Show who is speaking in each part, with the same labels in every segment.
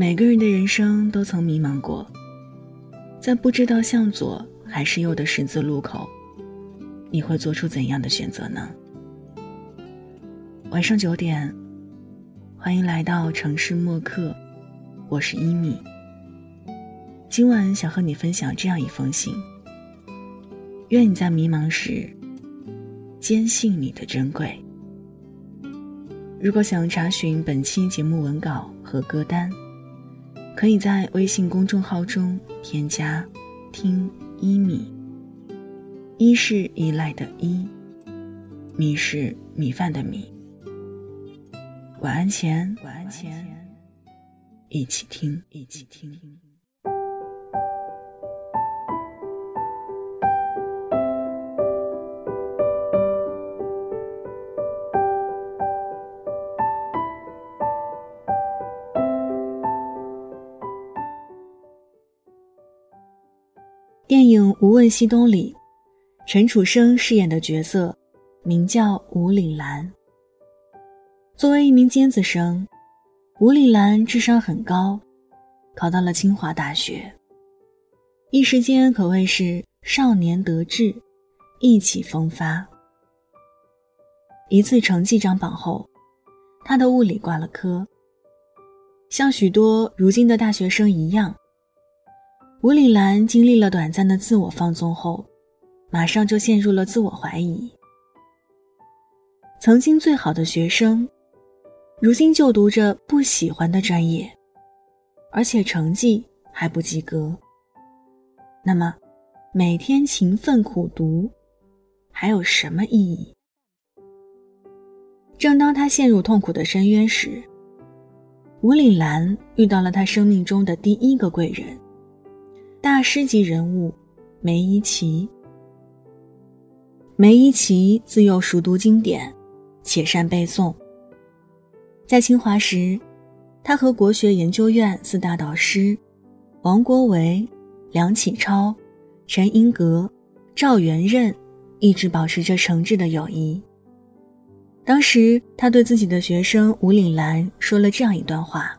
Speaker 1: 每个人的人生都曾迷茫过，在不知道向左还是右的十字路口，你会做出怎样的选择呢？晚上九点，欢迎来到城市默客，我是一米。今晚想和你分享这样一封信。愿你在迷茫时，坚信你的珍贵。如果想查询本期节目文稿和歌单。可以在微信公众号中添加“听一米”，一是依赖的依，米是米饭的米。晚安前，晚安前，一起听，一起听。电影《无问西东》里，陈楚生饰演的角色名叫吴岭澜。作为一名尖子生，吴岭澜智商很高，考到了清华大学。一时间可谓是少年得志，意气风发。一次成绩张榜后，他的物理挂了科。像许多如今的大学生一样。吴岭澜经历了短暂的自我放纵后，马上就陷入了自我怀疑。曾经最好的学生，如今就读着不喜欢的专业，而且成绩还不及格。那么，每天勤奋苦读，还有什么意义？正当他陷入痛苦的深渊时，吴岭澜遇到了他生命中的第一个贵人。大师级人物梅贻琦。梅贻琦自幼熟读经典，且善背诵。在清华时，他和国学研究院四大导师王国维、梁启超、陈寅恪、赵元任一直保持着诚挚的友谊。当时，他对自己的学生吴岭澜说了这样一段话：“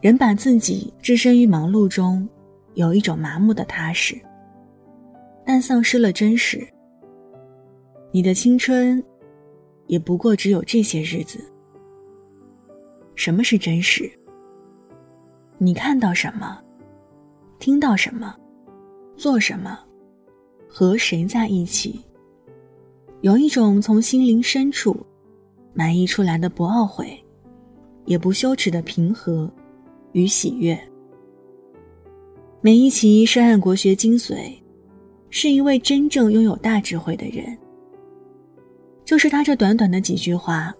Speaker 1: 人把自己置身于忙碌中。”有一种麻木的踏实，但丧失了真实。你的青春，也不过只有这些日子。什么是真实？你看到什么，听到什么，做什么，和谁在一起？有一种从心灵深处满溢出来的不懊悔，也不羞耻的平和与喜悦。梅贻琦深谙国学精髓，是一位真正拥有大智慧的人。就是他这短短的几句话，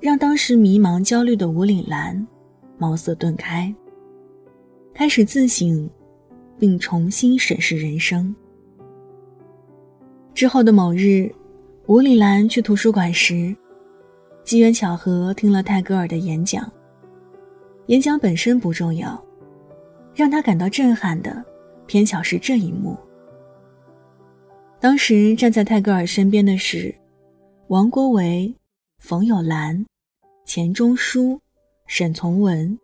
Speaker 1: 让当时迷茫焦虑的吴岭澜茅塞顿开，开始自省，并重新审视人生。之后的某日，吴岭澜去图书馆时，机缘巧合听了泰戈尔的演讲。演讲本身不重要。让他感到震撼的，偏巧是这一幕。当时站在泰戈尔身边的是王国维、冯友兰、钱钟书、沈从文、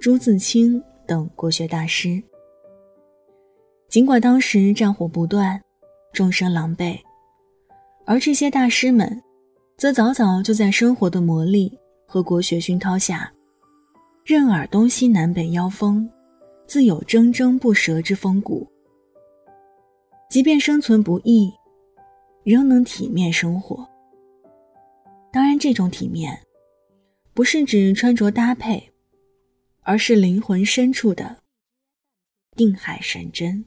Speaker 1: 朱自清等国学大师。尽管当时战火不断，众生狼狈，而这些大师们，则早早就在生活的磨砺和国学熏陶下，任尔东西南北妖风。自有铮铮不折之风骨。即便生存不易，仍能体面生活。当然，这种体面，不是指穿着搭配，而是灵魂深处的定海神针。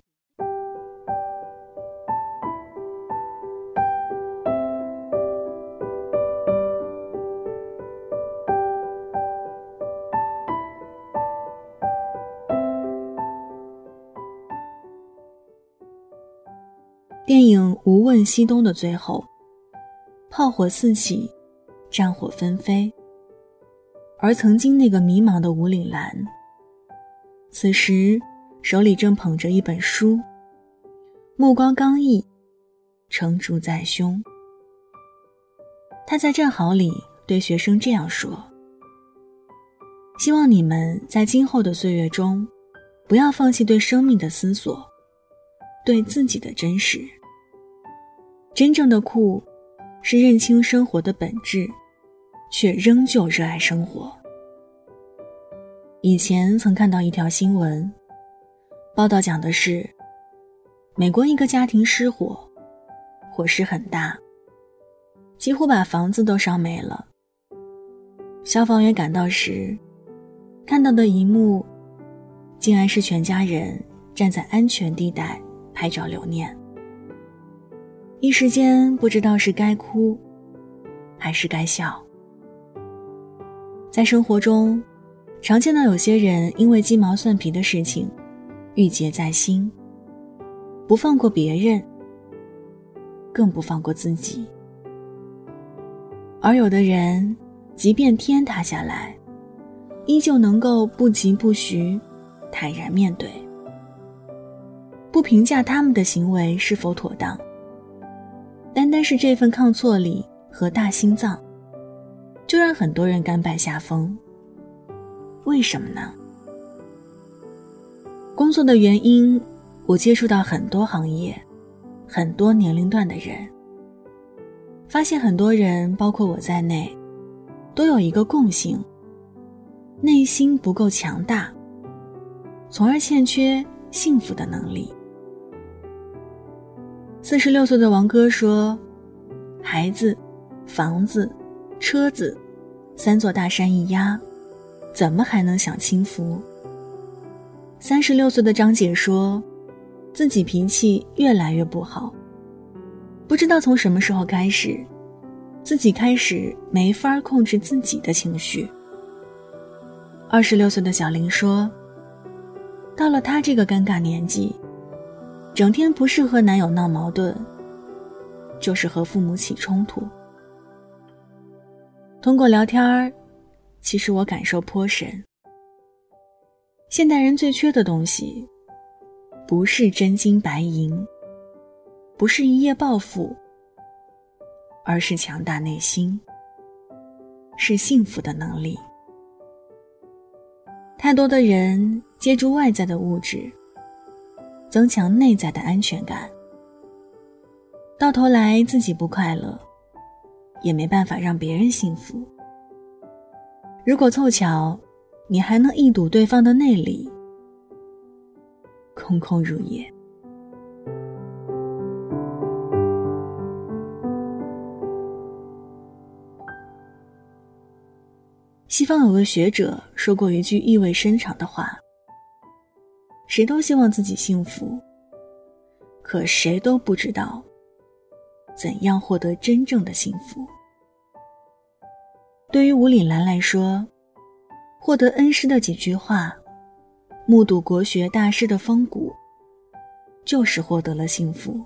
Speaker 1: 无问西东》的最后，炮火四起，战火纷飞。而曾经那个迷茫的吴岭澜，此时手里正捧着一本书，目光刚毅，成竹在胸。他在战壕里对学生这样说：“希望你们在今后的岁月中，不要放弃对生命的思索，对自己的真实。真正的酷，是认清生活的本质，却仍旧热爱生活。以前曾看到一条新闻，报道讲的是，美国一个家庭失火，火势很大，几乎把房子都烧没了。消防员赶到时，看到的一幕，竟然是全家人站在安全地带拍照留念。一时间不知道是该哭，还是该笑。在生活中，常见到有些人因为鸡毛蒜皮的事情，郁结在心，不放过别人，更不放过自己；而有的人。即便天塌下来，依旧能够不疾不徐，坦然面对。不评价他们的行为是否妥当，单单是这份抗挫力和大心脏，就让很多人甘拜下风。为什么呢？工作的原因，我接触到很多行业、很多年龄段的人，发现很多人，包括我在内。都有一个共性：内心不够强大，从而欠缺幸福的能力。四十六岁的王哥说：“孩子、房子、车子，三座大山一压，怎么还能享清福？”三十六岁的张姐说：“自己脾气越来越不好，不知道从什么时候开始。”自己开始没法控制自己的情绪。二十六岁的小林说：“到了她这个尴尬年纪，整天不是和男友闹矛盾，就是和父母起冲突。通过聊天儿，其实我感受颇深。现代人最缺的东西，不是真金白银，不是一夜暴富。”而是强大内心，是幸福的能力。太多的人借助外在的物质，增强内在的安全感，到头来自己不快乐，也没办法让别人幸福。如果凑巧，你还能一睹对方的内里，空空如也。西方有个学者说过一句意味深长的话：“谁都希望自己幸福，可谁都不知道怎样获得真正的幸福。”对于吴岭兰来说，获得恩师的几句话，目睹国学大师的风骨，就是获得了幸福。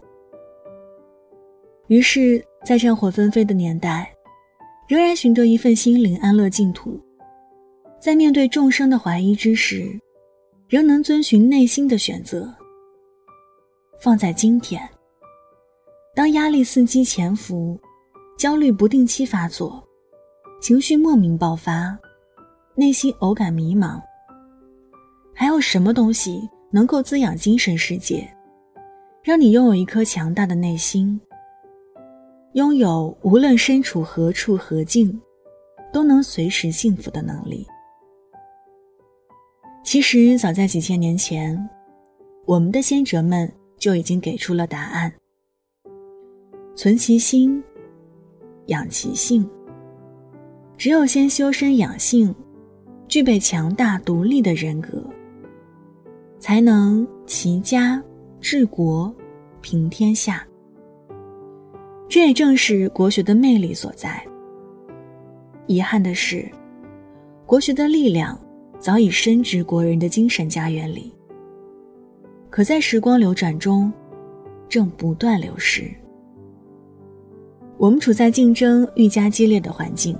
Speaker 1: 于是，在战火纷飞的年代。仍然寻得一份心灵安乐净土，在面对众生的怀疑之时，仍能遵循内心的选择。放在今天，当压力伺机潜伏，焦虑不定期发作，情绪莫名爆发，内心偶感迷茫，还有什么东西能够滋养精神世界，让你拥有一颗强大的内心？拥有无论身处何处何境，都能随时幸福的能力。其实，早在几千年前，我们的先哲们就已经给出了答案：存其心，养其性。只有先修身养性，具备强大独立的人格，才能齐家治国平天下。这也正是国学的魅力所在。遗憾的是，国学的力量早已深植国人的精神家园里，可在时光流转中，正不断流失。我们处在竞争愈加激烈的环境，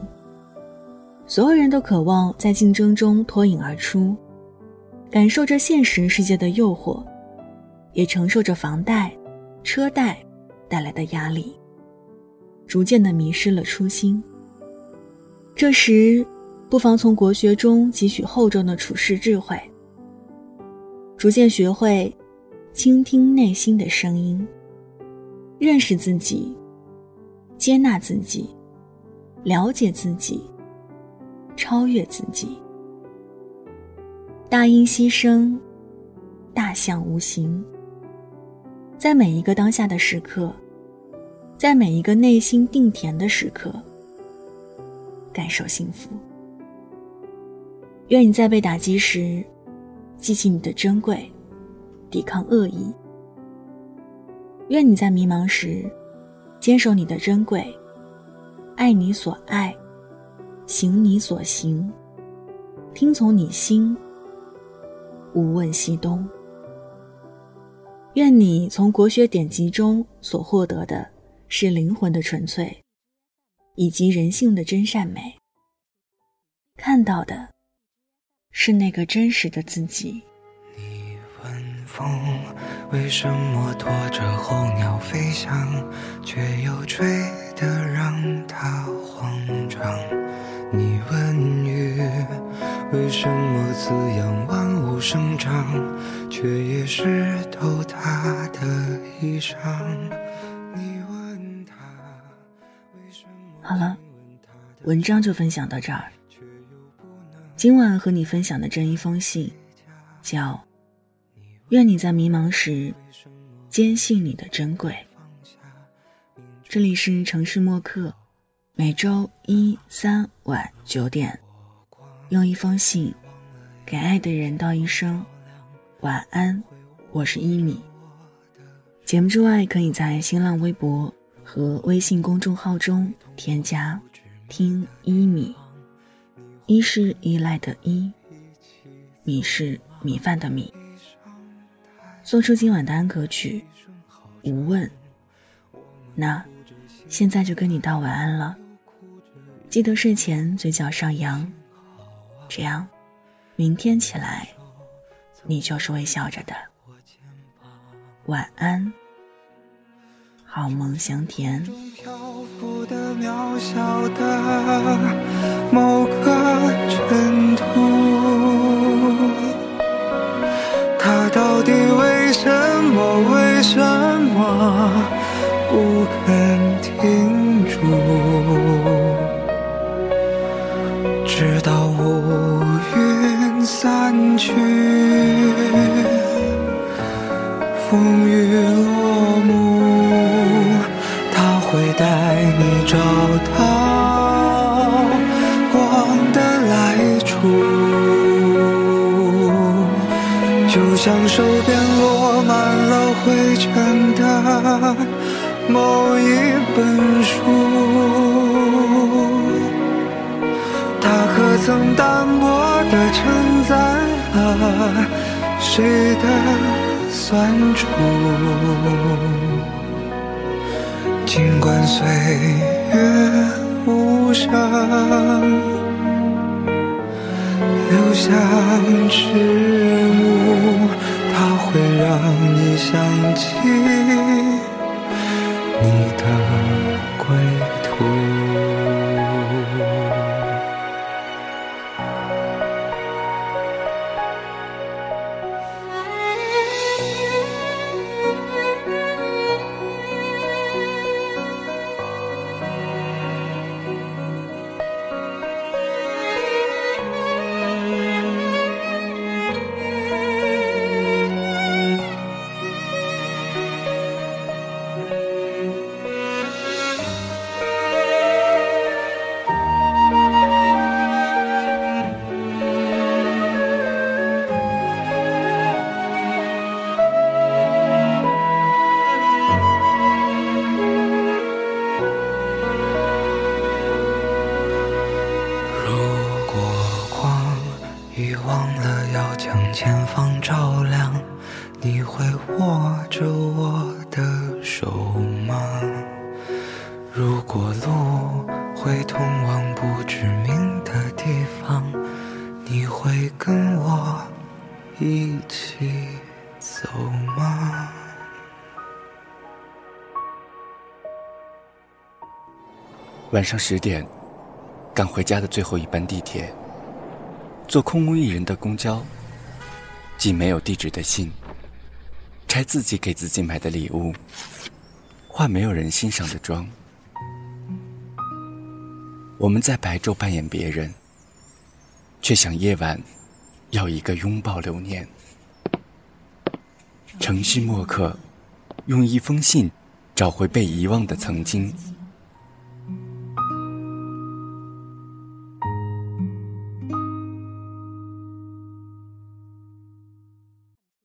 Speaker 1: 所有人都渴望在竞争中脱颖而出，感受着现实世界的诱惑，也承受着房贷、车贷带来的压力。逐渐的迷失了初心。这时，不妨从国学中汲取厚重的处世智慧，逐渐学会倾听内心的声音，认识自己，接纳自己，了解自己，超越自己。大音希声，大象无形。在每一个当下的时刻，在每一个内心定田的时刻，感受幸福。愿你在被打击时，记起你的珍贵，抵抗恶意；愿你在迷茫时，坚守你的珍贵，爱你所爱，行你所行，听从你心，无问西东。愿你从国学典籍中所获得的是灵魂的纯粹，以及人性的真善美。看到的。是那个真实的自己。
Speaker 2: 你问风为什么拖着候鸟飞翔，却又吹得让它慌张？你问雨为什么滋养万物生长，却也湿透它的衣裳？你问他为什么？
Speaker 1: 好了，文章就分享到这儿。今晚和你分享的这一封信，叫“愿你在迷茫时坚信你的珍贵”。这里是城市默客，每周一、三晚九点，用一封信给爱的人道一声晚安。我是一米。节目之外，可以在新浪微博和微信公众号中添加“听一米”。一是依赖的依，米是米饭的米。送出今晚的安可曲，无问。那，现在就跟你道晚安了。记得睡前嘴角上扬，这样，明天起来，你就是微笑着的。晚安，好梦香甜。
Speaker 2: 渺小的某个尘土，它到底为什么？为什么不肯某一本书，它可曾单薄地承载了谁的酸楚？尽管岁月无声。留下迟暮，它会让你想起着我的手吗？如果路会通往不知名的地方，你会跟我一起走吗？
Speaker 3: 晚上十点，赶回家的最后一班地铁。坐空无一人的公交，寄没有地址的信，自己给自己买的礼物，化没有人欣赏的妆。我们在白昼扮演别人，却想夜晚要一个拥抱留念。城市墨客用一封信找回被遗忘的曾经。